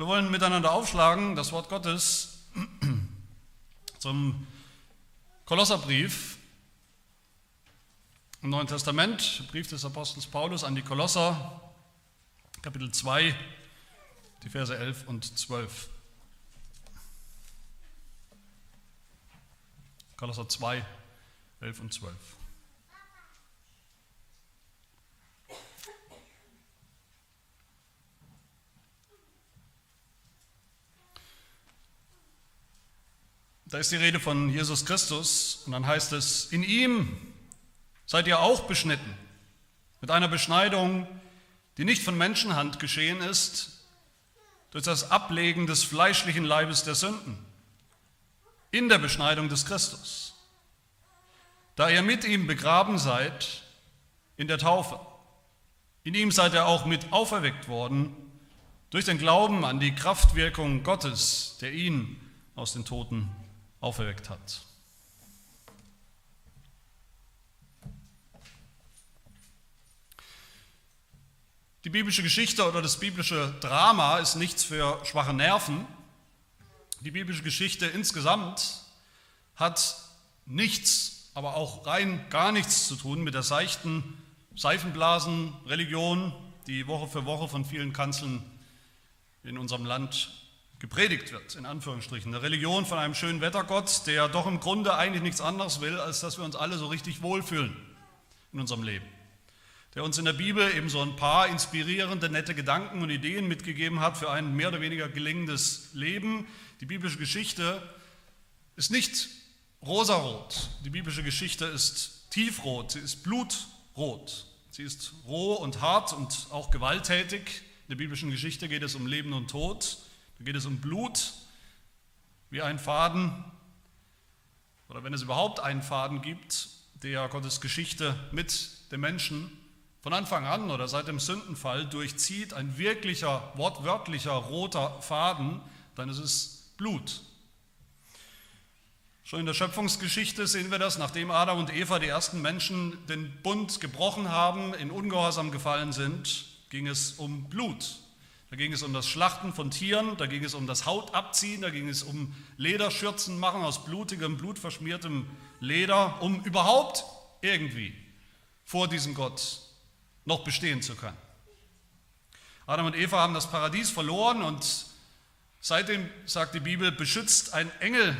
Wir wollen miteinander aufschlagen das Wort Gottes zum Kolosserbrief im Neuen Testament, Brief des Apostels Paulus an die Kolosser, Kapitel 2, die Verse 11 und 12. Kolosser 2, 11 und 12. Da ist die Rede von Jesus Christus und dann heißt es, in ihm seid ihr auch beschnitten mit einer Beschneidung, die nicht von Menschenhand geschehen ist, durch das Ablegen des fleischlichen Leibes der Sünden, in der Beschneidung des Christus, da ihr mit ihm begraben seid in der Taufe. In ihm seid ihr auch mit auferweckt worden durch den Glauben an die Kraftwirkung Gottes, der ihn aus den Toten auferweckt hat. Die biblische Geschichte oder das biblische Drama ist nichts für schwache Nerven. Die biblische Geschichte insgesamt hat nichts, aber auch rein gar nichts zu tun mit der seichten Seifenblasen-Religion, die Woche für Woche von vielen Kanzeln in unserem Land gepredigt wird, in Anführungsstrichen. Eine Religion von einem schönen Wettergott, der doch im Grunde eigentlich nichts anderes will, als dass wir uns alle so richtig wohlfühlen in unserem Leben. Der uns in der Bibel eben so ein paar inspirierende, nette Gedanken und Ideen mitgegeben hat für ein mehr oder weniger gelingendes Leben. Die biblische Geschichte ist nicht rosarot. Die biblische Geschichte ist tiefrot, sie ist blutrot. Sie ist roh und hart und auch gewalttätig. In der biblischen Geschichte geht es um Leben und Tod. Da geht es um Blut, wie ein Faden, oder wenn es überhaupt einen Faden gibt, der Gottes Geschichte mit dem Menschen von Anfang an oder seit dem Sündenfall durchzieht, ein wirklicher, wortwörtlicher roter Faden, dann ist es Blut. Schon in der Schöpfungsgeschichte sehen wir das, nachdem Adam und Eva, die ersten Menschen, den Bund gebrochen haben, in Ungehorsam gefallen sind, ging es um Blut. Da ging es um das Schlachten von Tieren, da ging es um das Hautabziehen, da ging es um Lederschürzen machen aus blutigem, blutverschmiertem Leder, um überhaupt irgendwie vor diesem Gott noch bestehen zu können. Adam und Eva haben das Paradies verloren und seitdem, sagt die Bibel, beschützt ein Engel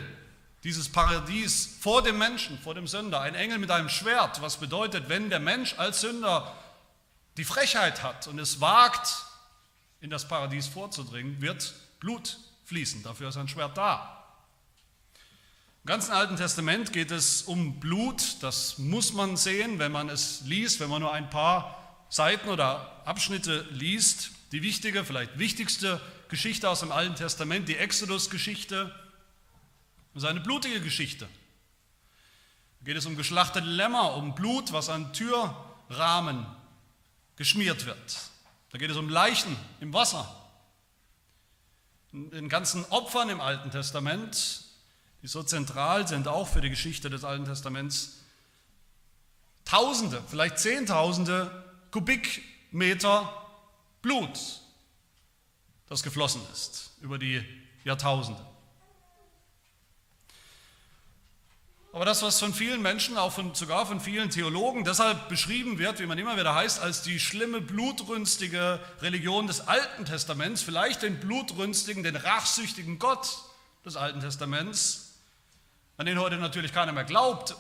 dieses Paradies vor dem Menschen, vor dem Sünder. Ein Engel mit einem Schwert, was bedeutet, wenn der Mensch als Sünder die Frechheit hat und es wagt, in das Paradies vorzudringen, wird Blut fließen. Dafür ist ein Schwert da. Im ganzen Alten Testament geht es um Blut. Das muss man sehen, wenn man es liest, wenn man nur ein paar Seiten oder Abschnitte liest. Die wichtige, vielleicht wichtigste Geschichte aus dem Alten Testament, die Exodus-Geschichte, ist eine blutige Geschichte. Da geht es um geschlachtete Lämmer, um Blut, was an Türrahmen geschmiert wird. Da geht es um Leichen im Wasser. Den ganzen Opfern im Alten Testament, die so zentral sind, auch für die Geschichte des Alten Testaments, Tausende, vielleicht Zehntausende Kubikmeter Blut, das geflossen ist über die Jahrtausende. Aber das, was von vielen Menschen, auch von, sogar von vielen Theologen deshalb beschrieben wird, wie man immer wieder heißt, als die schlimme, blutrünstige Religion des Alten Testaments, vielleicht den blutrünstigen, den rachsüchtigen Gott des Alten Testaments, an den heute natürlich keiner mehr glaubt,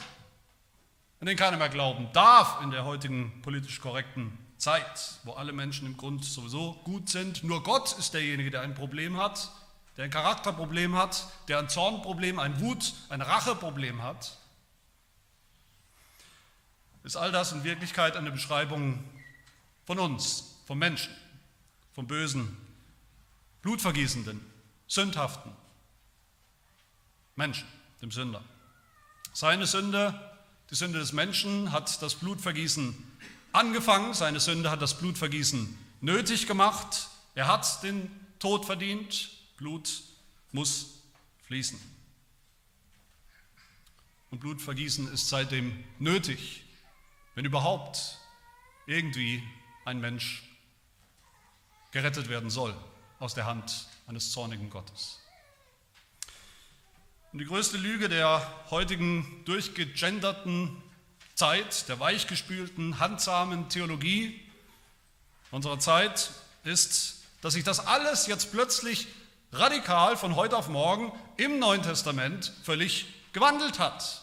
an den keiner mehr glauben darf in der heutigen politisch korrekten Zeit, wo alle Menschen im Grund sowieso gut sind. Nur Gott ist derjenige, der ein Problem hat der ein Charakterproblem hat, der ein Zornproblem, ein Wut, ein Racheproblem hat, ist all das in Wirklichkeit eine Beschreibung von uns, vom Menschen, vom bösen, blutvergießenden, sündhaften Menschen, dem Sünder. Seine Sünde, die Sünde des Menschen, hat das Blutvergießen angefangen, seine Sünde hat das Blutvergießen nötig gemacht, er hat den Tod verdient, Blut muss fließen. Und Blutvergießen ist seitdem nötig, wenn überhaupt irgendwie ein Mensch gerettet werden soll aus der Hand eines zornigen Gottes. Und die größte Lüge der heutigen durchgegenderten Zeit, der weichgespülten, handsamen Theologie unserer Zeit ist, dass sich das alles jetzt plötzlich radikal von heute auf morgen im Neuen Testament völlig gewandelt hat.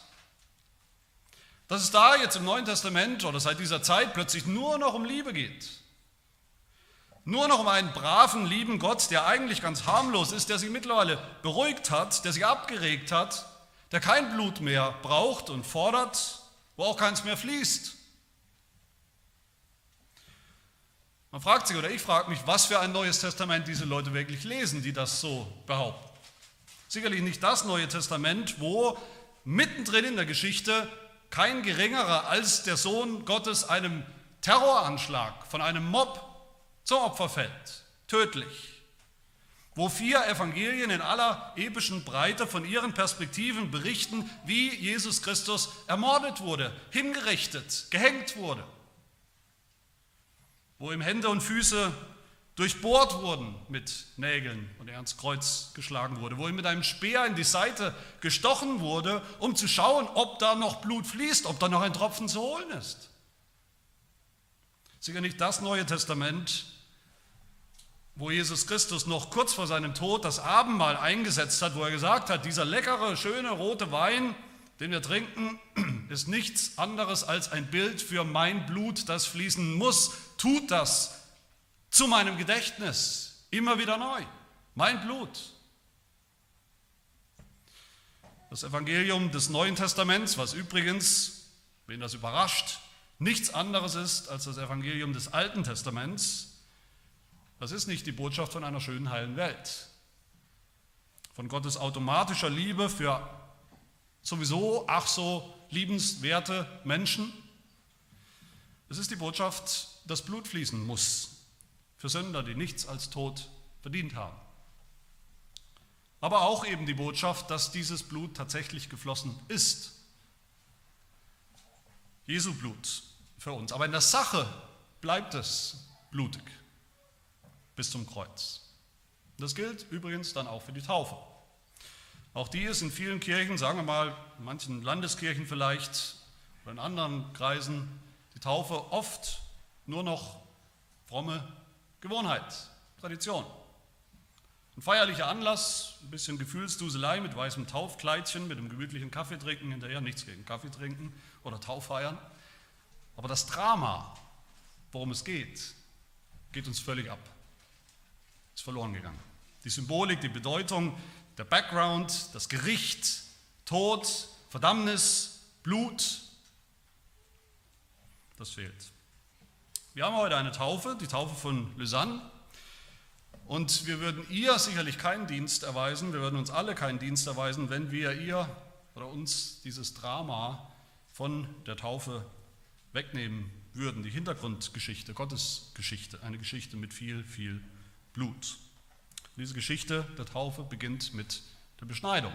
Dass es da jetzt im Neuen Testament oder seit dieser Zeit plötzlich nur noch um Liebe geht. Nur noch um einen braven, lieben Gott, der eigentlich ganz harmlos ist, der sich mittlerweile beruhigt hat, der sich abgeregt hat, der kein Blut mehr braucht und fordert, wo auch keins mehr fließt. Man fragt sich, oder ich frage mich, was für ein neues Testament diese Leute wirklich lesen, die das so behaupten. Sicherlich nicht das Neue Testament, wo mittendrin in der Geschichte kein geringerer als der Sohn Gottes einem Terroranschlag von einem Mob zum Opfer fällt, tödlich. Wo vier Evangelien in aller epischen Breite von ihren Perspektiven berichten, wie Jesus Christus ermordet wurde, hingerichtet, gehängt wurde. Wo ihm Hände und Füße durchbohrt wurden mit Nägeln und er ans Kreuz geschlagen wurde, wo ihm mit einem Speer in die Seite gestochen wurde, um zu schauen, ob da noch Blut fließt, ob da noch ein Tropfen zu holen ist. Sicher nicht das Neue Testament, wo Jesus Christus noch kurz vor seinem Tod das Abendmahl eingesetzt hat, wo er gesagt hat, dieser leckere, schöne rote Wein, den wir trinken, ist nichts anderes als ein Bild für mein Blut, das fließen muss. Tut das zu meinem Gedächtnis, immer wieder neu. Mein Blut. Das Evangelium des Neuen Testaments, was übrigens, wen das überrascht, nichts anderes ist als das Evangelium des Alten Testaments, das ist nicht die Botschaft von einer schönen, heilen Welt, von Gottes automatischer Liebe für sowieso ach so liebenswerte Menschen. Es ist die Botschaft, dass Blut fließen muss für Sünder, die nichts als Tod verdient haben. Aber auch eben die Botschaft, dass dieses Blut tatsächlich geflossen ist. Jesu Blut für uns. Aber in der Sache bleibt es blutig bis zum Kreuz. Das gilt übrigens dann auch für die Taufe. Auch die ist in vielen Kirchen, sagen wir mal, in manchen Landeskirchen vielleicht oder in anderen Kreisen, die Taufe oft nur noch fromme Gewohnheit, Tradition. Ein feierlicher Anlass, ein bisschen Gefühlsduselei mit weißem Taufkleidchen, mit einem gemütlichen Kaffee trinken, hinterher nichts gegen Kaffee trinken oder Tauffeiern. Aber das Drama, worum es geht, geht uns völlig ab ist verloren gegangen. Die Symbolik, die Bedeutung, der Background, das Gericht, Tod, Verdammnis, Blut, das fehlt. Wir haben heute eine Taufe, die Taufe von Lysanne. Und wir würden ihr sicherlich keinen Dienst erweisen, wir würden uns alle keinen Dienst erweisen, wenn wir ihr oder uns dieses Drama von der Taufe wegnehmen würden. Die Hintergrundgeschichte, Gottes Geschichte, eine Geschichte mit viel, viel Blut. Diese Geschichte der Taufe beginnt mit der Beschneidung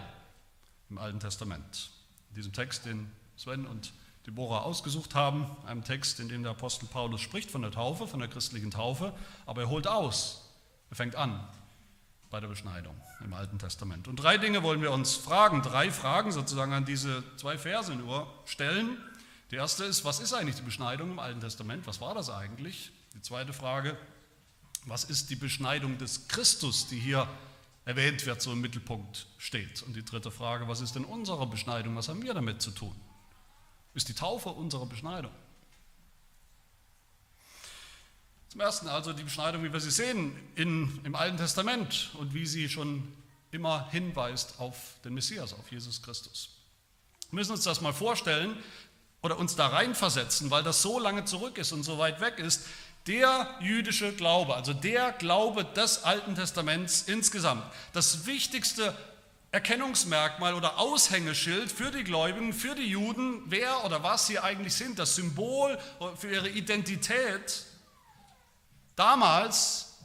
im Alten Testament. In diesem Text, den Sven und Deborah ausgesucht haben, einem Text, in dem der Apostel Paulus spricht von der Taufe, von der christlichen Taufe, aber er holt aus, er fängt an bei der Beschneidung im Alten Testament. Und drei Dinge wollen wir uns fragen, drei Fragen sozusagen an diese zwei Verse nur stellen. Die erste ist, was ist eigentlich die Beschneidung im Alten Testament? Was war das eigentlich? Die zweite Frage, was ist die Beschneidung des Christus, die hier erwähnt wird, so im Mittelpunkt steht? Und die dritte Frage, was ist denn unsere Beschneidung? Was haben wir damit zu tun? Ist die Taufe unsere Beschneidung? Zum Ersten also die Beschneidung, wie wir sie sehen in, im Alten Testament und wie sie schon immer hinweist auf den Messias, auf Jesus Christus. Wir müssen uns das mal vorstellen oder uns da reinversetzen, weil das so lange zurück ist und so weit weg ist. Der jüdische Glaube, also der Glaube des Alten Testaments insgesamt, das wichtigste Erkennungsmerkmal oder Aushängeschild für die Gläubigen, für die Juden, wer oder was sie eigentlich sind, das Symbol für ihre Identität, damals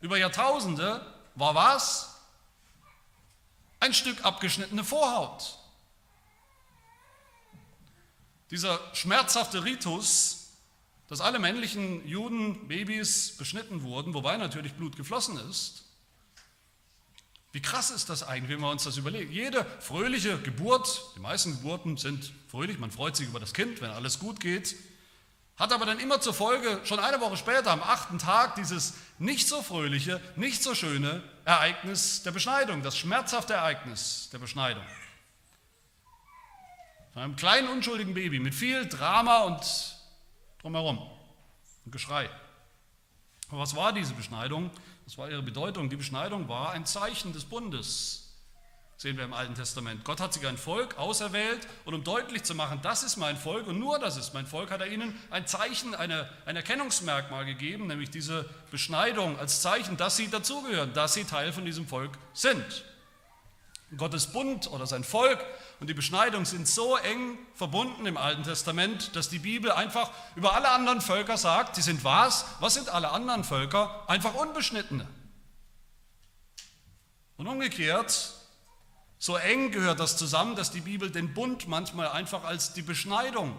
über Jahrtausende, war was? Ein Stück abgeschnittene Vorhaut. Dieser schmerzhafte Ritus dass alle männlichen Juden, Babys beschnitten wurden, wobei natürlich Blut geflossen ist, Wie krass ist das eigentlich, wenn wir uns das überlegen? Jede fröhliche Geburt, die meisten Geburten sind fröhlich, man freut sich über das Kind, wenn alles gut geht, hat aber dann immer zur Folge, schon eine Woche später, am achten Tag, dieses nicht so fröhliche, nicht so schöne Ereignis der Beschneidung, das schmerzhafte Ereignis der Beschneidung. Von einem kleinen unschuldigen Baby mit viel Drama und drumherum und Geschrei. Aber was war diese Beschneidung? Was war ihre Bedeutung? Die Beschneidung war ein Zeichen des Bundes, sehen wir im Alten Testament. Gott hat sich ein Volk auserwählt und um deutlich zu machen, das ist mein Volk und nur das ist mein Volk, hat er ihnen ein Zeichen, eine, ein Erkennungsmerkmal gegeben, nämlich diese Beschneidung als Zeichen, dass sie dazugehören, dass sie Teil von diesem Volk sind. Gottes Bund oder sein Volk und die Beschneidung sind so eng verbunden im Alten Testament, dass die Bibel einfach über alle anderen Völker sagt, die sind was? Was sind alle anderen Völker? Einfach Unbeschnittene. Und umgekehrt so eng gehört das zusammen, dass die Bibel den Bund manchmal einfach als die Beschneidung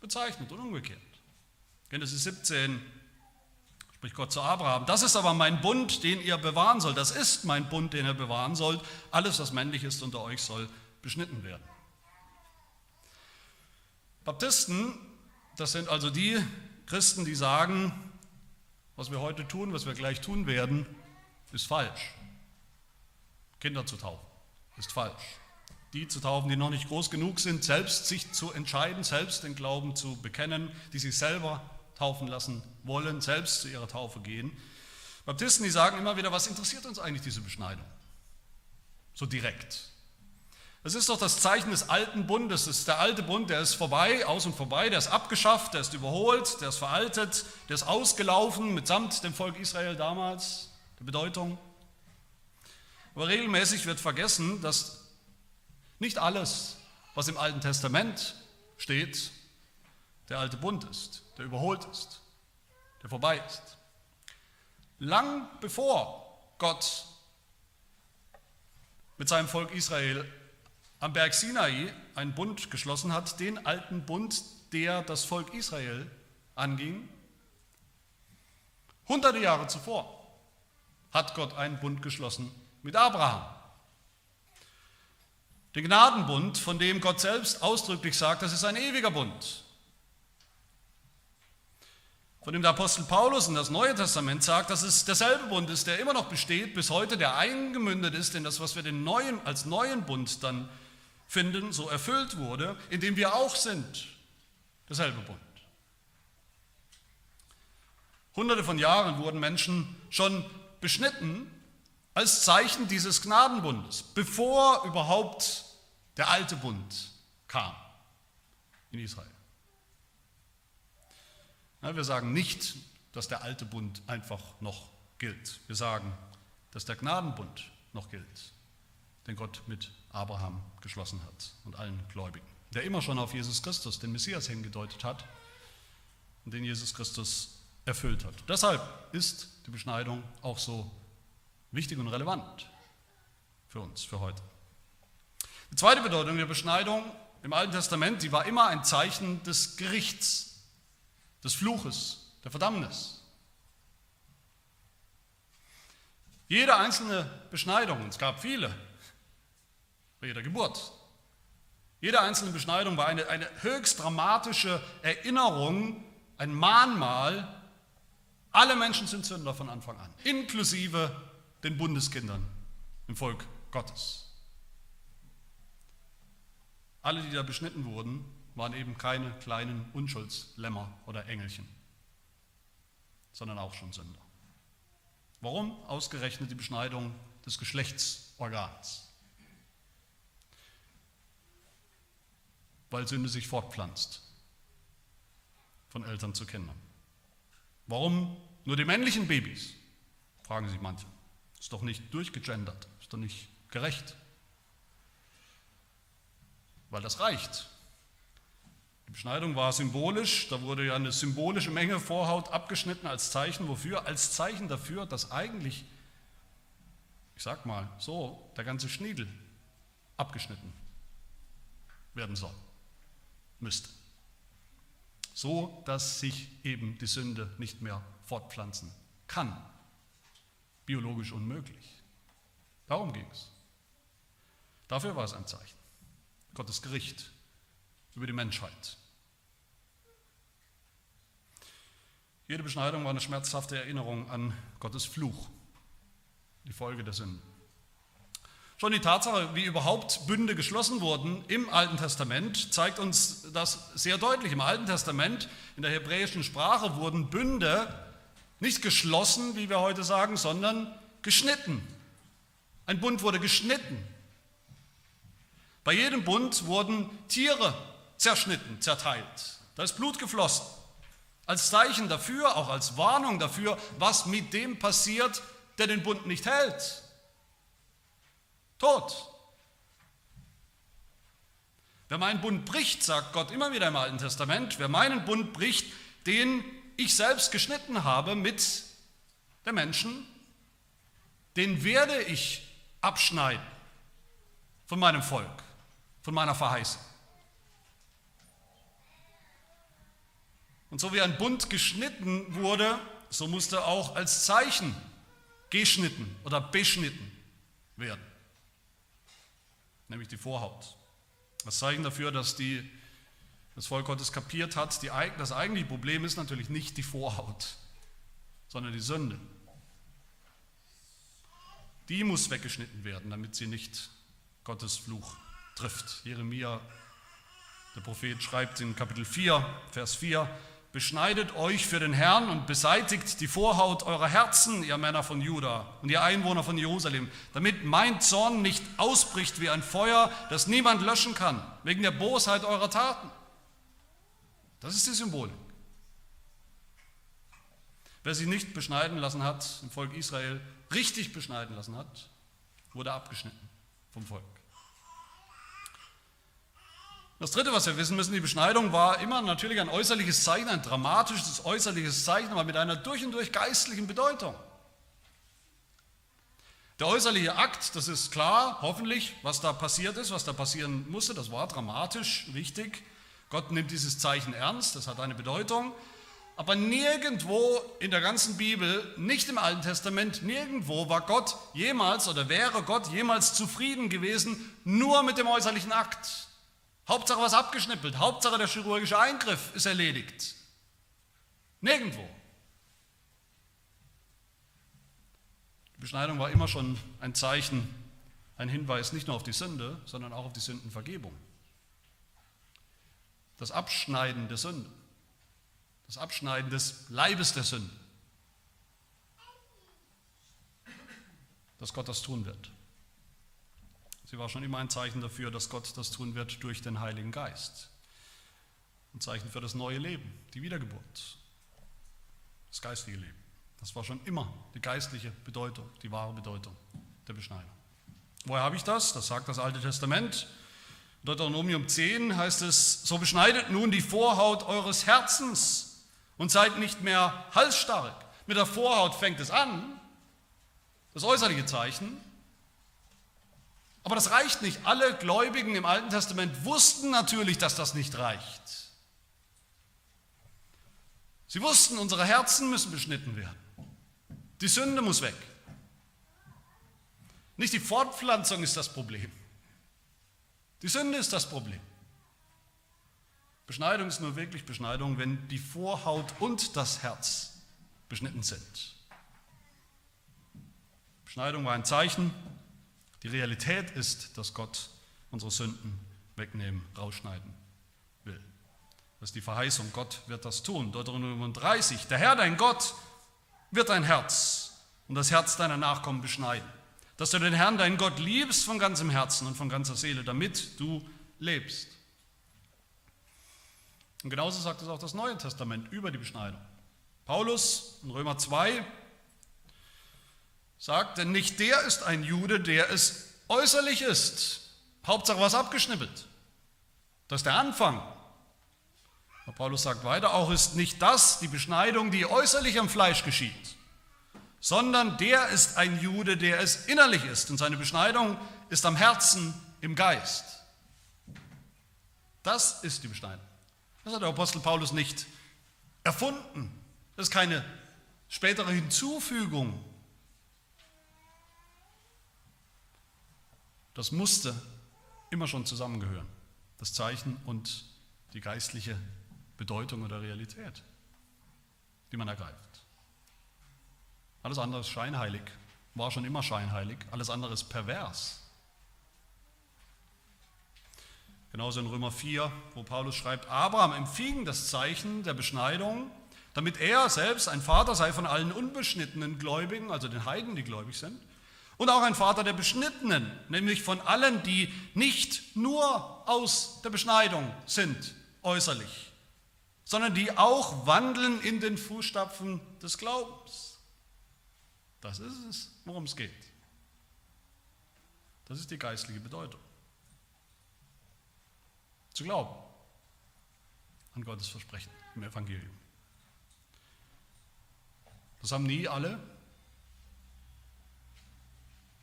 bezeichnet und umgekehrt. Genesis 17 spricht Gott zu Abraham. Das ist aber mein Bund, den ihr bewahren sollt. Das ist mein Bund, den ihr bewahren sollt. Alles, was männlich ist unter euch, soll beschnitten werden. Baptisten, das sind also die Christen, die sagen, was wir heute tun, was wir gleich tun werden, ist falsch. Kinder zu taufen ist falsch. Die zu taufen, die noch nicht groß genug sind, selbst sich zu entscheiden, selbst den Glauben zu bekennen, die sich selber taufen lassen wollen, selbst zu ihrer Taufe gehen. Baptisten, die sagen immer wieder, was interessiert uns eigentlich diese Beschneidung? So direkt. Es ist doch das Zeichen des alten Bundes. Das ist der alte Bund, der ist vorbei, aus und vorbei, der ist abgeschafft, der ist überholt, der ist veraltet, der ist ausgelaufen mitsamt dem Volk Israel damals, der Bedeutung. Aber regelmäßig wird vergessen, dass nicht alles, was im Alten Testament steht, der alte Bund ist, der überholt ist, der vorbei ist. Lang bevor Gott mit seinem Volk Israel am Berg Sinai einen Bund geschlossen hat, den alten Bund, der das Volk Israel anging, hunderte Jahre zuvor hat Gott einen Bund geschlossen mit Abraham. Den Gnadenbund, von dem Gott selbst ausdrücklich sagt, das ist ein ewiger Bund. Von dem der Apostel Paulus in das Neue Testament sagt, dass es derselbe Bund ist, der immer noch besteht bis heute, der eingemündet ist in das, was wir den neuen, als neuen Bund dann finden, so erfüllt wurde, in dem wir auch sind. Derselbe Bund. Hunderte von Jahren wurden Menschen schon beschnitten als Zeichen dieses Gnadenbundes, bevor überhaupt der alte Bund kam in Israel. Wir sagen nicht, dass der alte Bund einfach noch gilt. Wir sagen, dass der Gnadenbund noch gilt, den Gott mit Abraham geschlossen hat und allen Gläubigen, der immer schon auf Jesus Christus, den Messias, hingedeutet hat und den Jesus Christus erfüllt hat. Deshalb ist die Beschneidung auch so wichtig und relevant für uns, für heute. Die zweite Bedeutung der Beschneidung im Alten Testament, die war immer ein Zeichen des Gerichts, des Fluches, der Verdammnis. Jede einzelne Beschneidung, es gab viele, bei jeder Geburt, jede einzelne Beschneidung war eine, eine höchst dramatische Erinnerung, ein Mahnmal, alle Menschen sind Sünder von Anfang an, inklusive den Bundeskindern im Volk Gottes. Alle, die da beschnitten wurden, waren eben keine kleinen Unschuldslämmer oder Engelchen, sondern auch schon Sünder. Warum ausgerechnet die Beschneidung des Geschlechtsorgans? Weil Sünde sich fortpflanzt von Eltern zu Kindern. Warum nur die männlichen Babys? Fragen sich manche. Ist doch nicht durchgegendert, ist doch nicht gerecht. Weil das reicht. Die Beschneidung war symbolisch, da wurde ja eine symbolische Menge Vorhaut abgeschnitten als Zeichen wofür? Als Zeichen dafür, dass eigentlich, ich sag mal so, der ganze Schniedel abgeschnitten werden soll, müsste. So, dass sich eben die Sünde nicht mehr fortpflanzen kann biologisch unmöglich. Darum ging es. Dafür war es ein Zeichen. Gottes Gericht über die Menschheit. Jede Beschneidung war eine schmerzhafte Erinnerung an Gottes Fluch, die Folge der Sünden. Schon die Tatsache, wie überhaupt Bünde geschlossen wurden im Alten Testament, zeigt uns das sehr deutlich. Im Alten Testament, in der hebräischen Sprache, wurden Bünde nicht geschlossen, wie wir heute sagen, sondern geschnitten. Ein Bund wurde geschnitten. Bei jedem Bund wurden Tiere zerschnitten, zerteilt. Da ist Blut geflossen. Als Zeichen dafür, auch als Warnung dafür, was mit dem passiert, der den Bund nicht hält. Tod. Wer meinen Bund bricht, sagt Gott immer wieder im Alten Testament, wer meinen Bund bricht, den ich selbst geschnitten habe mit den Menschen, den werde ich abschneiden von meinem Volk, von meiner Verheißung. Und so wie ein Bund geschnitten wurde, so musste auch als Zeichen geschnitten oder beschnitten werden, nämlich die Vorhaut. Das Zeichen dafür, dass die, das Volk Gottes kapiert hat, die, das eigentliche Problem ist natürlich nicht die Vorhaut, sondern die Sünde. Die muss weggeschnitten werden, damit sie nicht Gottes Fluch trifft. Jeremia, der Prophet, schreibt in Kapitel 4, Vers 4, Beschneidet euch für den Herrn und beseitigt die Vorhaut eurer Herzen, ihr Männer von Juda und ihr Einwohner von Jerusalem, damit mein Zorn nicht ausbricht wie ein Feuer, das niemand löschen kann, wegen der Bosheit eurer Taten. Das ist die Symbolik. Wer sich nicht beschneiden lassen hat, im Volk Israel richtig beschneiden lassen hat, wurde abgeschnitten vom Volk. Das Dritte, was wir wissen müssen, die Beschneidung war immer natürlich ein äußerliches Zeichen, ein dramatisches äußerliches Zeichen, aber mit einer durch und durch geistlichen Bedeutung. Der äußerliche Akt, das ist klar, hoffentlich, was da passiert ist, was da passieren musste, das war dramatisch, wichtig. Gott nimmt dieses Zeichen ernst, das hat eine Bedeutung. Aber nirgendwo in der ganzen Bibel, nicht im Alten Testament, nirgendwo war Gott jemals oder wäre Gott jemals zufrieden gewesen, nur mit dem äußerlichen Akt. Hauptsache was abgeschnippelt, Hauptsache der chirurgische Eingriff ist erledigt. Nirgendwo. Die Beschneidung war immer schon ein Zeichen, ein Hinweis nicht nur auf die Sünde, sondern auch auf die Sündenvergebung. Das Abschneiden der Sünde, das Abschneiden des Leibes der Sünde, dass Gott das tun wird. Sie war schon immer ein Zeichen dafür, dass Gott das tun wird durch den Heiligen Geist. Ein Zeichen für das neue Leben, die Wiedergeburt, das geistige Leben. Das war schon immer die geistliche Bedeutung, die wahre Bedeutung der Beschneidung. Woher habe ich das? Das sagt das Alte Testament. Deuteronomium 10 heißt es, so beschneidet nun die Vorhaut eures Herzens und seid nicht mehr halsstarrig. Mit der Vorhaut fängt es an, das äußerliche Zeichen, aber das reicht nicht. Alle Gläubigen im Alten Testament wussten natürlich, dass das nicht reicht. Sie wussten, unsere Herzen müssen beschnitten werden. Die Sünde muss weg. Nicht die Fortpflanzung ist das Problem. Die Sünde ist das Problem. Beschneidung ist nur wirklich Beschneidung, wenn die Vorhaut und das Herz beschnitten sind. Beschneidung war ein Zeichen die Realität ist, dass Gott unsere Sünden wegnehmen, rausschneiden will. Das ist die Verheißung, Gott wird das tun. Deuteronomium 30, der Herr, dein Gott, wird dein Herz und das Herz deiner Nachkommen beschneiden. Dass du den Herrn, deinen Gott, liebst von ganzem Herzen und von ganzer Seele, damit du lebst. Und genauso sagt es auch das Neue Testament über die Beschneidung. Paulus in Römer 2 sagt, denn nicht der ist ein Jude, der es äußerlich ist. Hauptsache was abgeschnippelt. Das ist der Anfang. Aber Paulus sagt weiter, auch ist nicht das die Beschneidung, die äußerlich am Fleisch geschieht, sondern der ist ein Jude, der es innerlich ist. Und seine Beschneidung ist am Herzen, im Geist. Das ist die Beschneidung. Das hat der Apostel Paulus nicht erfunden. Das ist keine spätere Hinzufügung Das musste immer schon zusammengehören, das Zeichen und die geistliche Bedeutung oder Realität, die man ergreift. Alles andere ist scheinheilig, war schon immer scheinheilig, alles andere ist pervers. Genauso in Römer 4, wo Paulus schreibt, Abraham empfing das Zeichen der Beschneidung, damit er selbst ein Vater sei von allen unbeschnittenen Gläubigen, also den Heiden, die gläubig sind, und auch ein Vater der Beschnittenen, nämlich von allen, die nicht nur aus der Beschneidung sind, äußerlich, sondern die auch wandeln in den Fußstapfen des Glaubens. Das ist es, worum es geht. Das ist die geistliche Bedeutung. Zu glauben an Gottes Versprechen im Evangelium. Das haben nie alle.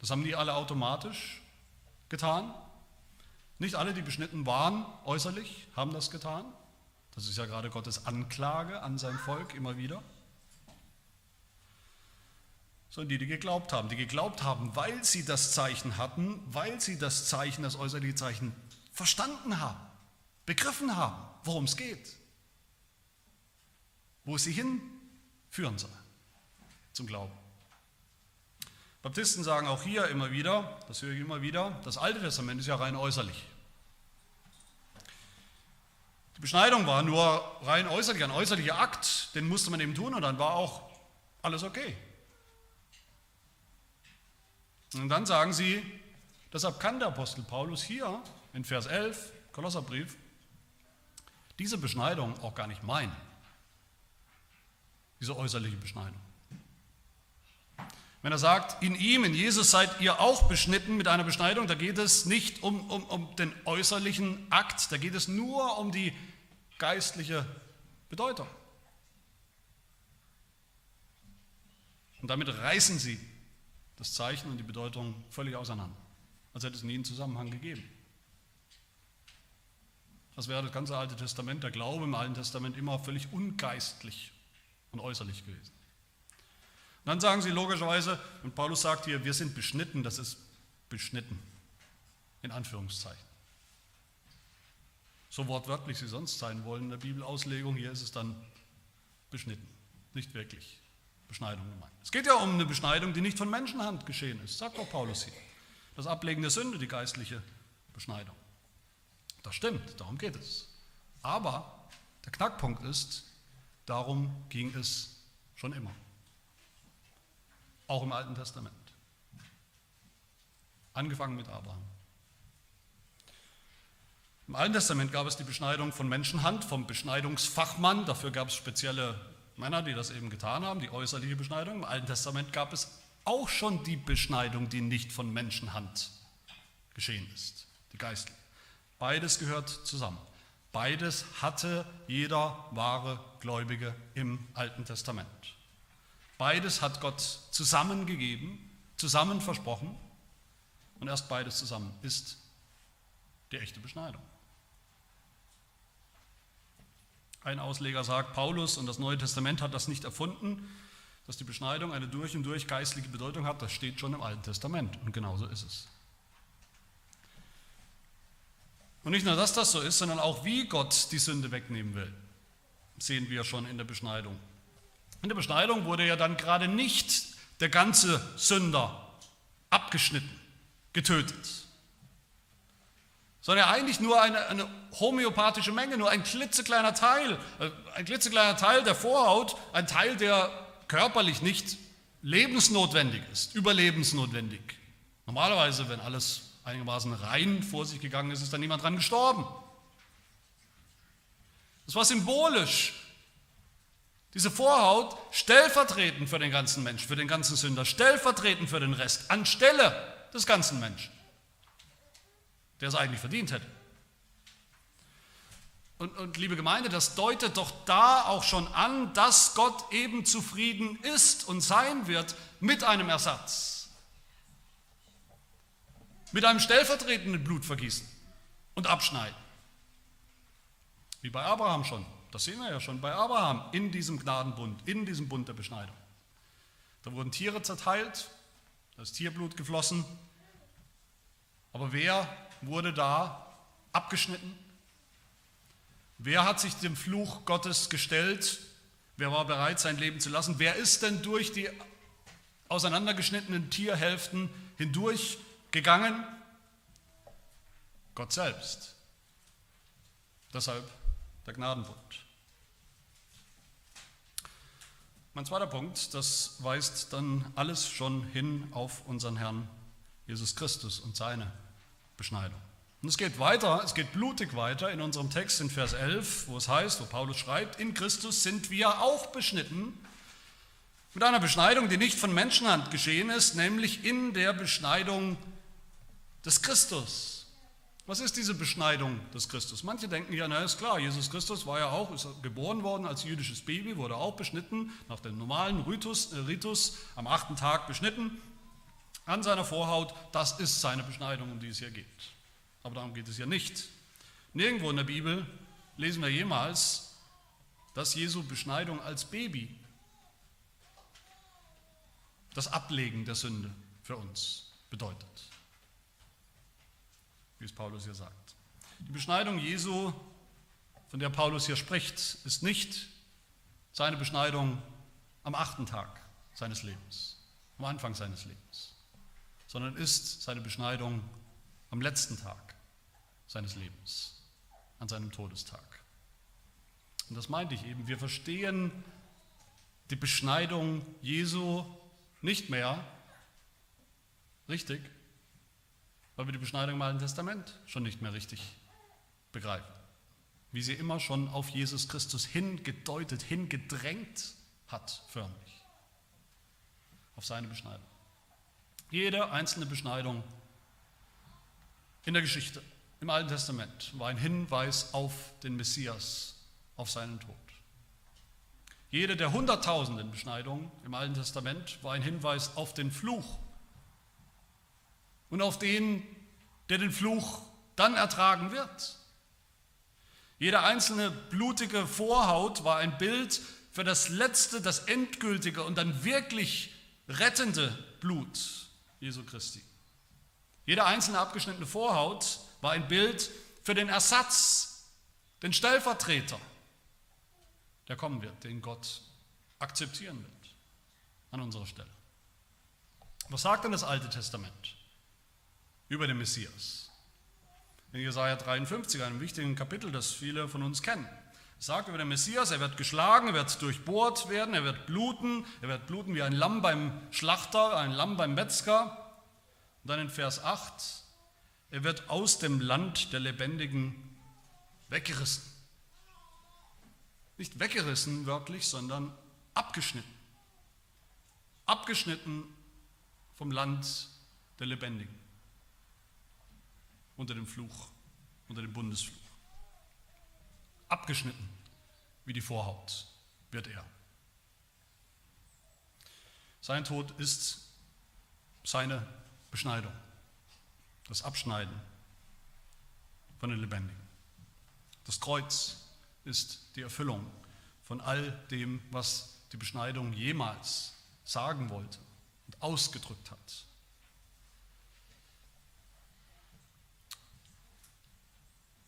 Das haben nie alle automatisch getan. Nicht alle, die beschnitten waren äußerlich, haben das getan. Das ist ja gerade Gottes Anklage an sein Volk immer wieder. Sondern die, die geglaubt haben. Die geglaubt haben, weil sie das Zeichen hatten, weil sie das Zeichen, das äußerliche Zeichen verstanden haben, begriffen haben, worum es geht, wo es sie hinführen soll zum Glauben. Baptisten sagen auch hier immer wieder, das höre ich immer wieder, das Alte Testament ist ja rein äußerlich. Die Beschneidung war nur rein äußerlich, ein äußerlicher Akt, den musste man eben tun und dann war auch alles okay. Und dann sagen sie, deshalb kann der Apostel Paulus hier in Vers 11, Kolosserbrief, diese Beschneidung auch gar nicht meinen. Diese äußerliche Beschneidung. Wenn er sagt, in ihm, in Jesus seid ihr auch beschnitten mit einer Beschneidung, da geht es nicht um, um, um den äußerlichen Akt, da geht es nur um die geistliche Bedeutung. Und damit reißen sie das Zeichen und die Bedeutung völlig auseinander, als hätte es nie einen Zusammenhang gegeben. Das wäre das ganze Alte Testament, der Glaube im Alten Testament immer völlig ungeistlich und äußerlich gewesen. Dann sagen sie logischerweise, und Paulus sagt hier, wir sind beschnitten, das ist beschnitten, in Anführungszeichen. So wortwörtlich sie sonst sein wollen in der Bibelauslegung, hier ist es dann beschnitten, nicht wirklich Beschneidung gemeint. Es geht ja um eine Beschneidung, die nicht von Menschenhand geschehen ist, sagt auch Paulus hier. Das Ablegen der Sünde, die geistliche Beschneidung. Das stimmt, darum geht es. Aber der Knackpunkt ist, darum ging es schon immer. Auch im Alten Testament. Angefangen mit Abraham. Im Alten Testament gab es die Beschneidung von Menschenhand, vom Beschneidungsfachmann. Dafür gab es spezielle Männer, die das eben getan haben, die äußerliche Beschneidung. Im Alten Testament gab es auch schon die Beschneidung, die nicht von Menschenhand geschehen ist, die geistliche. Beides gehört zusammen. Beides hatte jeder wahre Gläubige im Alten Testament. Beides hat Gott zusammengegeben, zusammen versprochen und erst beides zusammen ist die echte Beschneidung. Ein Ausleger sagt, Paulus und das Neue Testament hat das nicht erfunden, dass die Beschneidung eine durch und durch geistliche Bedeutung hat, das steht schon im Alten Testament und genauso ist es. Und nicht nur, dass das so ist, sondern auch, wie Gott die Sünde wegnehmen will, sehen wir schon in der Beschneidung. In der Beschneidung wurde ja dann gerade nicht der ganze Sünder abgeschnitten, getötet, sondern eigentlich nur eine, eine homöopathische Menge, nur ein klitzekleiner Teil, äh, ein klitzekleiner Teil der Vorhaut, ein Teil, der körperlich nicht lebensnotwendig ist, überlebensnotwendig. Normalerweise, wenn alles einigermaßen rein vor sich gegangen ist, ist da niemand dran gestorben. Das war symbolisch diese Vorhaut stellvertretend für den ganzen Menschen, für den ganzen Sünder, stellvertretend für den Rest, anstelle des ganzen Menschen, der es eigentlich verdient hätte. Und, und, liebe Gemeinde, das deutet doch da auch schon an, dass Gott eben zufrieden ist und sein wird mit einem Ersatz. Mit einem stellvertretenden Blutvergießen und Abschneiden. Wie bei Abraham schon. Das sehen wir ja schon bei Abraham in diesem Gnadenbund, in diesem Bund der Beschneidung. Da wurden Tiere zerteilt, da ist Tierblut geflossen Aber wer wurde da abgeschnitten? Wer hat sich dem Fluch Gottes gestellt? Wer war bereit, sein Leben zu lassen? Wer ist denn durch die auseinandergeschnittenen Tierhälften hindurch gegangen? Gott selbst. Deshalb der Gnadenbund. Mein zweiter Punkt, das weist dann alles schon hin auf unseren Herrn Jesus Christus und seine Beschneidung. Und es geht weiter, es geht blutig weiter in unserem Text in Vers 11, wo es heißt, wo Paulus schreibt, in Christus sind wir auch beschnitten mit einer Beschneidung, die nicht von Menschenhand geschehen ist, nämlich in der Beschneidung des Christus. Was ist diese Beschneidung des Christus? Manche denken ja, na ist klar, Jesus Christus war ja auch, ist geboren worden als jüdisches Baby, wurde auch beschnitten, nach dem normalen Ritus, äh, Ritus am achten Tag beschnitten an seiner Vorhaut. Das ist seine Beschneidung, um die es hier geht. Aber darum geht es ja nicht. Nirgendwo in der Bibel lesen wir jemals, dass Jesu Beschneidung als Baby das Ablegen der Sünde für uns bedeutet wie es Paulus hier sagt. Die Beschneidung Jesu, von der Paulus hier spricht, ist nicht seine Beschneidung am achten Tag seines Lebens, am Anfang seines Lebens, sondern ist seine Beschneidung am letzten Tag seines Lebens, an seinem Todestag. Und das meinte ich eben, wir verstehen die Beschneidung Jesu nicht mehr richtig, weil wir die Beschneidung im Alten Testament schon nicht mehr richtig begreifen. Wie sie immer schon auf Jesus Christus hingedeutet, hingedrängt hat, förmlich. Auf seine Beschneidung. Jede einzelne Beschneidung in der Geschichte, im Alten Testament, war ein Hinweis auf den Messias, auf seinen Tod. Jede der hunderttausenden Beschneidungen im Alten Testament war ein Hinweis auf den Fluch und auf den, der den Fluch dann ertragen wird. Jede einzelne blutige Vorhaut war ein Bild für das letzte, das endgültige und dann wirklich rettende Blut Jesu Christi. Jede einzelne abgeschnittene Vorhaut war ein Bild für den Ersatz, den Stellvertreter, der kommen wird, den Gott akzeptieren wird an unserer Stelle. Was sagt denn das Alte Testament? Über den Messias. In Jesaja 53, einem wichtigen Kapitel, das viele von uns kennen. Sagt über den Messias, er wird geschlagen, er wird durchbohrt werden, er wird bluten, er wird bluten wie ein Lamm beim Schlachter, ein Lamm beim Metzger. Und dann in Vers 8, er wird aus dem Land der Lebendigen weggerissen. Nicht weggerissen wörtlich, sondern abgeschnitten. Abgeschnitten vom Land der Lebendigen unter dem Fluch, unter dem Bundesfluch. Abgeschnitten wie die Vorhaut wird er. Sein Tod ist seine Beschneidung, das Abschneiden von den Lebendigen. Das Kreuz ist die Erfüllung von all dem, was die Beschneidung jemals sagen wollte und ausgedrückt hat.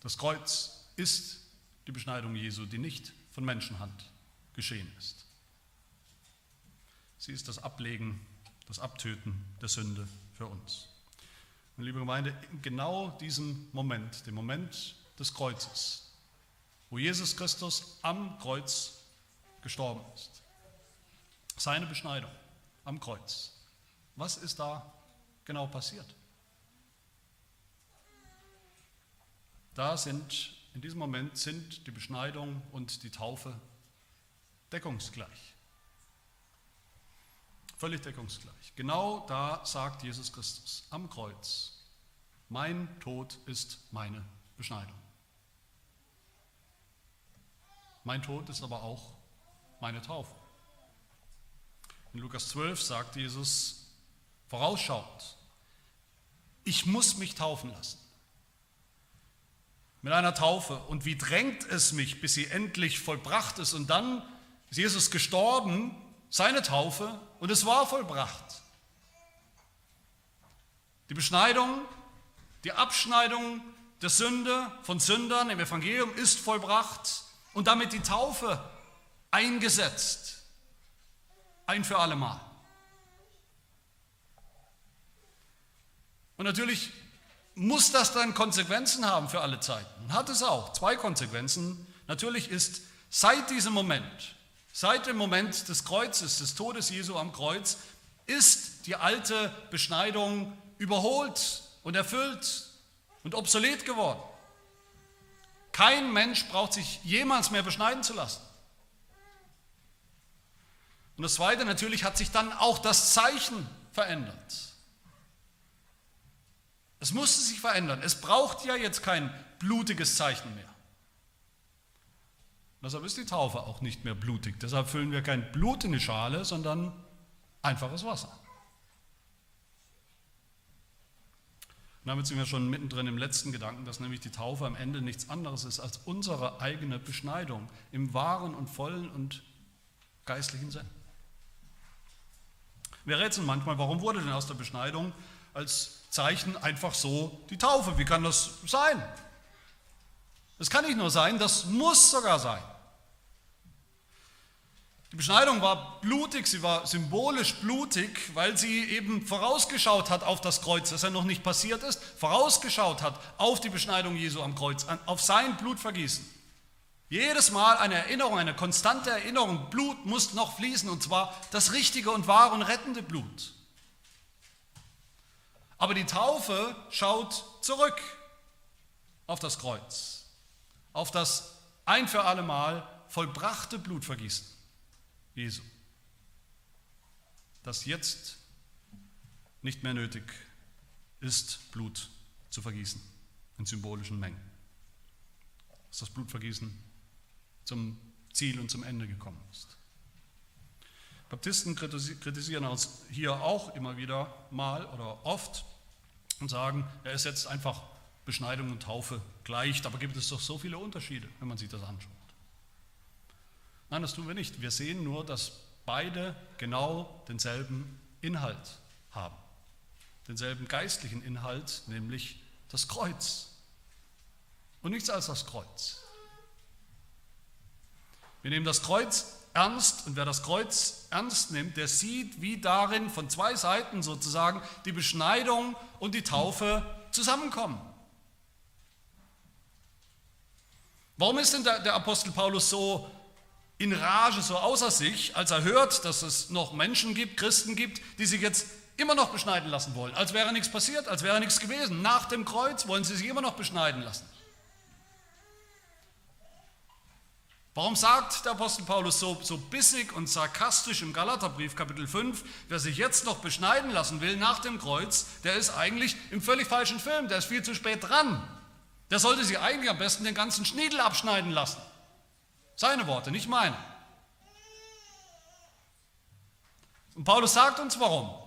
Das Kreuz ist die Beschneidung Jesu, die nicht von Menschenhand geschehen ist. Sie ist das Ablegen, das Abtöten der Sünde für uns. Und liebe Gemeinde, in genau diesem Moment, dem Moment des Kreuzes, wo Jesus Christus am Kreuz gestorben ist, seine Beschneidung am Kreuz, was ist da genau passiert? Da sind, in diesem Moment sind die Beschneidung und die Taufe deckungsgleich. Völlig deckungsgleich. Genau da sagt Jesus Christus am Kreuz, mein Tod ist meine Beschneidung. Mein Tod ist aber auch meine Taufe. In Lukas 12 sagt Jesus vorausschauend, ich muss mich taufen lassen mit einer Taufe. Und wie drängt es mich, bis sie endlich vollbracht ist. Und dann ist Jesus gestorben, seine Taufe, und es war vollbracht. Die Beschneidung Die Abschneidung der Sünde von Sündern im Evangelium ist vollbracht und damit die Taufe eingesetzt. Ein für alle Mal. Und natürlich muss das dann Konsequenzen haben für alle Zeiten. Hat es auch. Zwei Konsequenzen. Natürlich ist seit diesem Moment, seit dem Moment des Kreuzes, des Todes Jesu am Kreuz, ist die alte Beschneidung überholt und erfüllt und obsolet geworden. Kein Mensch braucht sich jemals mehr beschneiden zu lassen. Und das Zweite, natürlich hat sich dann auch das Zeichen verändert. Es musste sich verändern. Es braucht ja jetzt kein blutiges Zeichen mehr. Deshalb ist die Taufe auch nicht mehr blutig. Deshalb füllen wir kein Blut in die Schale, sondern einfaches Wasser. Und damit sind wir schon mittendrin im letzten Gedanken, dass nämlich die Taufe am Ende nichts anderes ist als unsere eigene Beschneidung im wahren und vollen und geistlichen Sinn. Wir rätseln manchmal, warum wurde denn aus der Beschneidung als Zeichen einfach so die Taufe. Wie kann das sein? Das kann nicht nur sein, das muss sogar sein. Die Beschneidung war blutig, sie war symbolisch blutig, weil sie eben vorausgeschaut hat auf das Kreuz, das ja noch nicht passiert ist, vorausgeschaut hat auf die Beschneidung Jesu am Kreuz, auf sein Blutvergießen. Jedes Mal eine Erinnerung, eine konstante Erinnerung, Blut muss noch fließen und zwar das richtige und wahre und rettende Blut. Aber die Taufe schaut zurück auf das Kreuz, auf das ein für alle Mal vollbrachte Blutvergießen Jesu, das jetzt nicht mehr nötig ist, Blut zu vergießen in symbolischen Mengen. Dass das Blutvergießen zum Ziel und zum Ende gekommen ist. Baptisten kritisieren uns hier auch immer wieder mal oder oft und sagen, er ist jetzt einfach Beschneidung und Taufe gleich. Dabei gibt es doch so viele Unterschiede, wenn man sich das anschaut. Nein, das tun wir nicht. Wir sehen nur, dass beide genau denselben Inhalt haben. Denselben geistlichen Inhalt, nämlich das Kreuz. Und nichts als das Kreuz. Wir nehmen das Kreuz ernst und wer das Kreuz ernst nimmt, der sieht, wie darin von zwei Seiten sozusagen die Beschneidung und die Taufe zusammenkommen. Warum ist denn der, Apostel Paulus so in Rage, so außer sich, als er hört, dass es noch Menschen gibt, Christen gibt, die sich jetzt immer noch beschneiden lassen wollen, als wäre nichts passiert, als wäre nichts gewesen. Nach dem Kreuz wollen sie sich immer noch beschneiden lassen. Warum sagt der Apostel Paulus so, so bissig und sarkastisch im Galaterbrief Kapitel 5, wer sich jetzt noch beschneiden lassen will nach dem Kreuz, der ist eigentlich im völlig falschen Film, der ist viel zu spät dran. Der sollte sich eigentlich am besten den ganzen Schniedel abschneiden lassen. Seine Worte, nicht meine. Und Paulus sagt uns warum.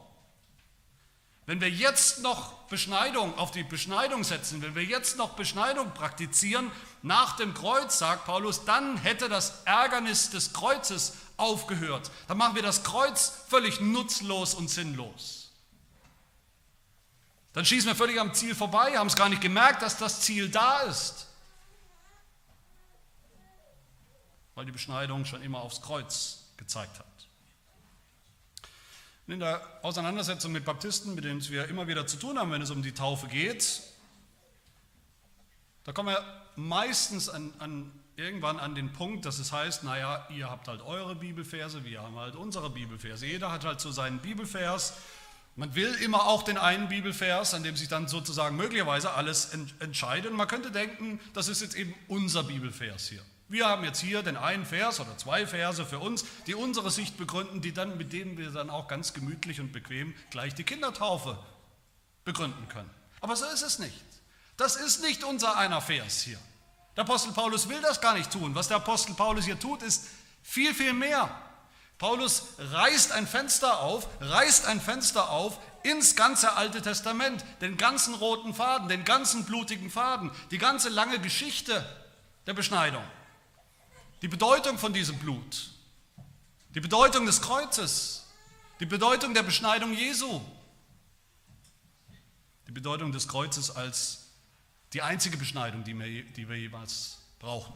Wenn wir jetzt noch Beschneidung auf die Beschneidung setzen, wenn wir jetzt noch Beschneidung praktizieren, nach dem Kreuz, sagt Paulus, dann hätte das Ärgernis des Kreuzes aufgehört. Dann machen wir das Kreuz völlig nutzlos und sinnlos. Dann schießen wir völlig am Ziel vorbei, haben es gar nicht gemerkt, dass das Ziel da ist. Weil die Beschneidung schon immer aufs Kreuz gezeigt hat. Und in der Auseinandersetzung mit Baptisten, mit denen wir immer wieder zu tun haben, wenn es um die Taufe geht, da kommen wir meistens an, an, irgendwann an den Punkt, dass es heißt, naja, ihr habt halt eure Bibelverse, wir haben halt unsere Bibelverse. Jeder hat halt so seinen Bibelvers. Man will immer auch den einen Bibelvers, an dem sich dann sozusagen möglicherweise alles entscheidet. Man könnte denken, das ist jetzt eben unser Bibelvers hier. Wir haben jetzt hier den einen Vers oder zwei Verse für uns, die unsere Sicht begründen, die dann, mit denen wir dann auch ganz gemütlich und bequem gleich die Kindertaufe begründen können. Aber so ist es nicht. Das ist nicht unser einer Vers hier. Der Apostel Paulus will das gar nicht tun. Was der Apostel Paulus hier tut, ist viel, viel mehr. Paulus reißt ein Fenster auf, reißt ein Fenster auf ins ganze Alte Testament, den ganzen roten Faden, den ganzen blutigen Faden, die ganze lange Geschichte der Beschneidung. Die Bedeutung von diesem Blut, die Bedeutung des Kreuzes, die Bedeutung der Beschneidung Jesu, die Bedeutung des Kreuzes als die einzige Beschneidung, die wir, die wir jemals brauchen.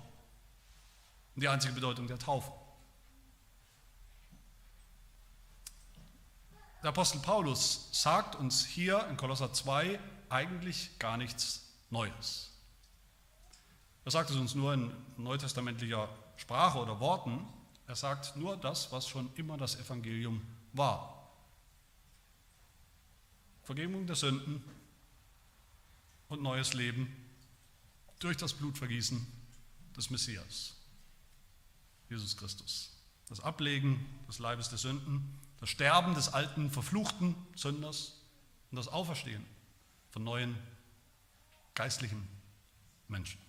Und die einzige Bedeutung der Taufe. Der Apostel Paulus sagt uns hier in Kolosser 2 eigentlich gar nichts Neues. Er sagt es uns nur in neutestamentlicher Sprache oder Worten. Er sagt nur das, was schon immer das Evangelium war. Vergebung der Sünden und neues Leben durch das Blutvergießen des Messias, Jesus Christus. Das Ablegen des Leibes der Sünden, das Sterben des alten, verfluchten Sünders und das Auferstehen von neuen geistlichen Menschen.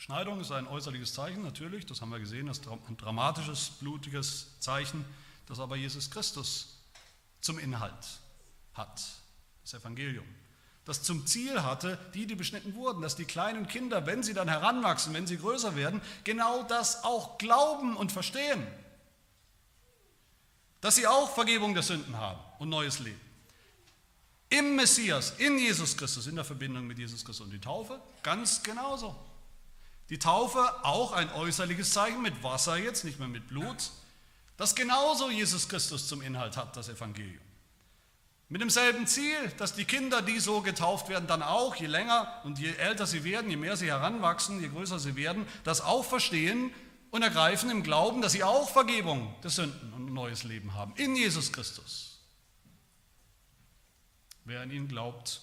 Beschneidung ist ein äußerliches Zeichen, natürlich, das haben wir gesehen, das ein dramatisches, blutiges Zeichen, das aber Jesus Christus zum Inhalt hat, das Evangelium. Das zum Ziel hatte, die, die beschnitten wurden, dass die kleinen Kinder, wenn sie dann heranwachsen, wenn sie größer werden, genau das auch glauben und verstehen. Dass sie auch Vergebung der Sünden haben und neues Leben. Im Messias, in Jesus Christus, in der Verbindung mit Jesus Christus und die Taufe, ganz genauso. Die Taufe auch ein äußerliches Zeichen mit Wasser jetzt, nicht mehr mit Blut, das genauso Jesus Christus zum Inhalt hat, das Evangelium. Mit demselben Ziel, dass die Kinder, die so getauft werden, dann auch, je länger und je älter sie werden, je mehr sie heranwachsen, je größer sie werden, das auch verstehen und ergreifen im Glauben, dass sie auch Vergebung der Sünden und ein neues Leben haben in Jesus Christus. Wer an ihn glaubt,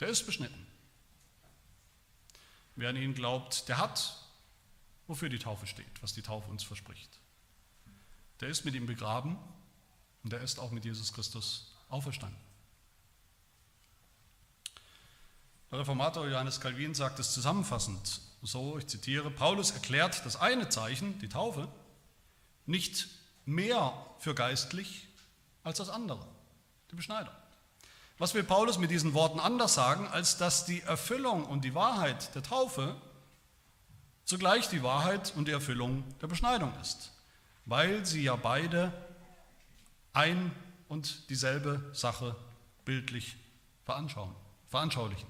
der ist beschnitten. Wer an ihn glaubt, der hat, wofür die Taufe steht, was die Taufe uns verspricht. Der ist mit ihm begraben und der ist auch mit Jesus Christus auferstanden. Der Reformator Johannes Calvin sagt es zusammenfassend so, ich zitiere, Paulus erklärt das eine Zeichen, die Taufe, nicht mehr für geistlich als das andere, die Beschneidung. Was will Paulus mit diesen Worten anders sagen, als dass die Erfüllung und die Wahrheit der Taufe zugleich die Wahrheit und die Erfüllung der Beschneidung ist, weil sie ja beide ein und dieselbe Sache bildlich veranschaulichen.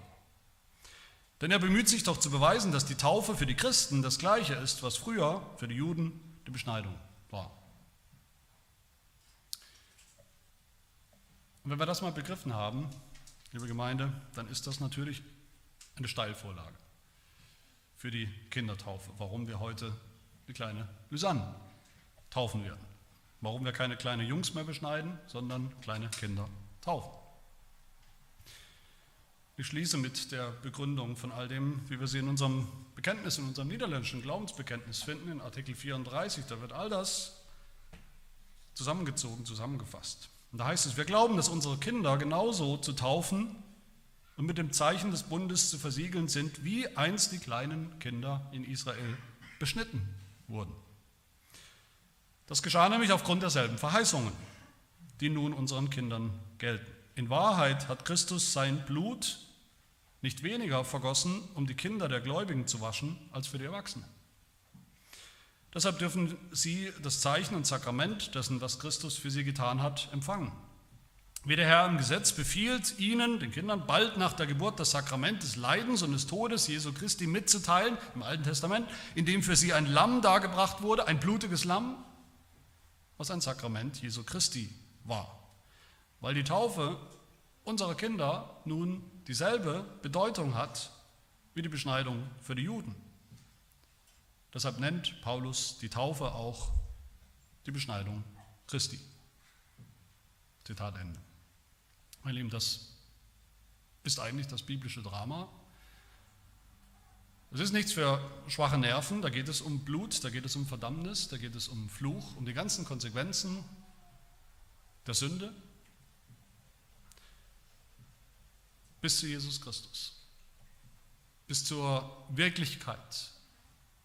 Denn er bemüht sich doch zu beweisen, dass die Taufe für die Christen das gleiche ist, was früher für die Juden die Beschneidung war. Und wenn wir das mal begriffen haben, liebe Gemeinde, dann ist das natürlich eine Steilvorlage für die Kindertaufe, warum wir heute die kleine Lysanne taufen werden. Warum wir keine kleinen Jungs mehr beschneiden, sondern kleine Kinder taufen. Ich schließe mit der Begründung von all dem, wie wir sie in unserem Bekenntnis, in unserem niederländischen Glaubensbekenntnis finden, in Artikel 34. Da wird all das zusammengezogen, zusammengefasst. Und da heißt es, wir glauben, dass unsere Kinder genauso zu taufen und mit dem Zeichen des Bundes zu versiegeln sind, wie einst die kleinen Kinder in Israel beschnitten wurden. Das geschah nämlich aufgrund derselben Verheißungen, die nun unseren Kindern gelten. In Wahrheit hat Christus sein Blut nicht weniger vergossen, um die Kinder der Gläubigen zu waschen, als für die Erwachsenen. Deshalb dürfen sie das Zeichen und Sakrament dessen, was Christus für sie getan hat, empfangen. Wie der Herr im Gesetz befiehlt, ihnen, den Kindern, bald nach der Geburt das Sakrament des Leidens und des Todes Jesu Christi mitzuteilen, im Alten Testament, in dem für sie ein Lamm dargebracht wurde, ein blutiges Lamm, was ein Sakrament Jesu Christi war. Weil die Taufe unserer Kinder nun dieselbe Bedeutung hat wie die Beschneidung für die Juden. Deshalb nennt Paulus die Taufe auch die Beschneidung Christi. Zitat Ende. Meine Lieben, das ist eigentlich das biblische Drama. Es ist nichts für schwache Nerven, da geht es um Blut, da geht es um Verdammnis, da geht es um Fluch, um die ganzen Konsequenzen der Sünde bis zu Jesus Christus, bis zur Wirklichkeit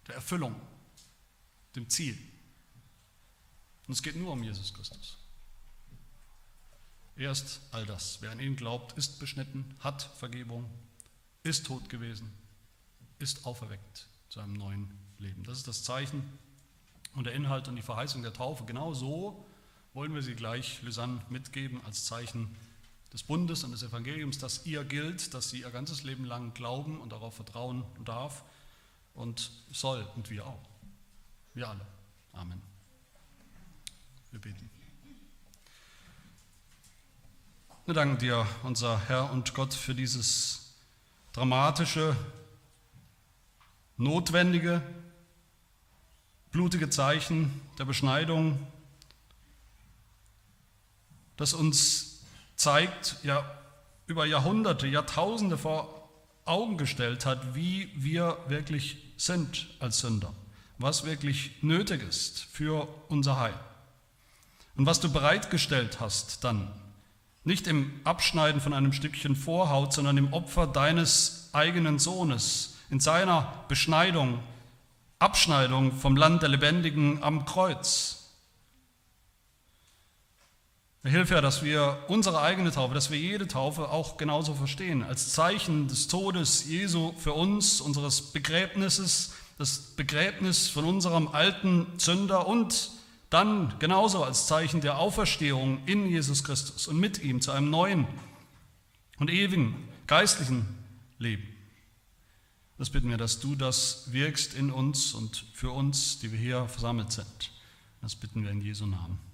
der Erfüllung, dem Ziel. Und es geht nur um Jesus Christus. Er ist all das. Wer an ihn glaubt, ist beschnitten, hat Vergebung, ist tot gewesen, ist auferweckt zu einem neuen Leben. Das ist das Zeichen und der Inhalt und die Verheißung der Taufe. Genau so wollen wir sie gleich Lysanne mitgeben als Zeichen des Bundes und des Evangeliums, das ihr gilt, dass sie ihr ganzes Leben lang glauben und darauf vertrauen darf und soll und wir auch. Wir alle. Amen. Wir beten. Wir danken dir, unser Herr und Gott, für dieses dramatische, notwendige, blutige Zeichen der Beschneidung, das uns zeigt, ja über Jahrhunderte, Jahrtausende vor Augen gestellt hat, wie wir wirklich sind als Sünder, was wirklich nötig ist für unser Heil. Und was du bereitgestellt hast dann, nicht im Abschneiden von einem Stückchen Vorhaut, sondern im Opfer deines eigenen Sohnes, in seiner Beschneidung, Abschneidung vom Land der Lebendigen am Kreuz. Hilf ja, dass wir unsere eigene Taufe, dass wir jede Taufe auch genauso verstehen, als Zeichen des Todes Jesu für uns, unseres Begräbnisses, das Begräbnis von unserem alten Sünder und dann genauso als Zeichen der Auferstehung in Jesus Christus und mit ihm zu einem neuen und ewigen geistlichen Leben. Das bitten wir, dass du das wirkst in uns und für uns, die wir hier versammelt sind. Das bitten wir in Jesu Namen.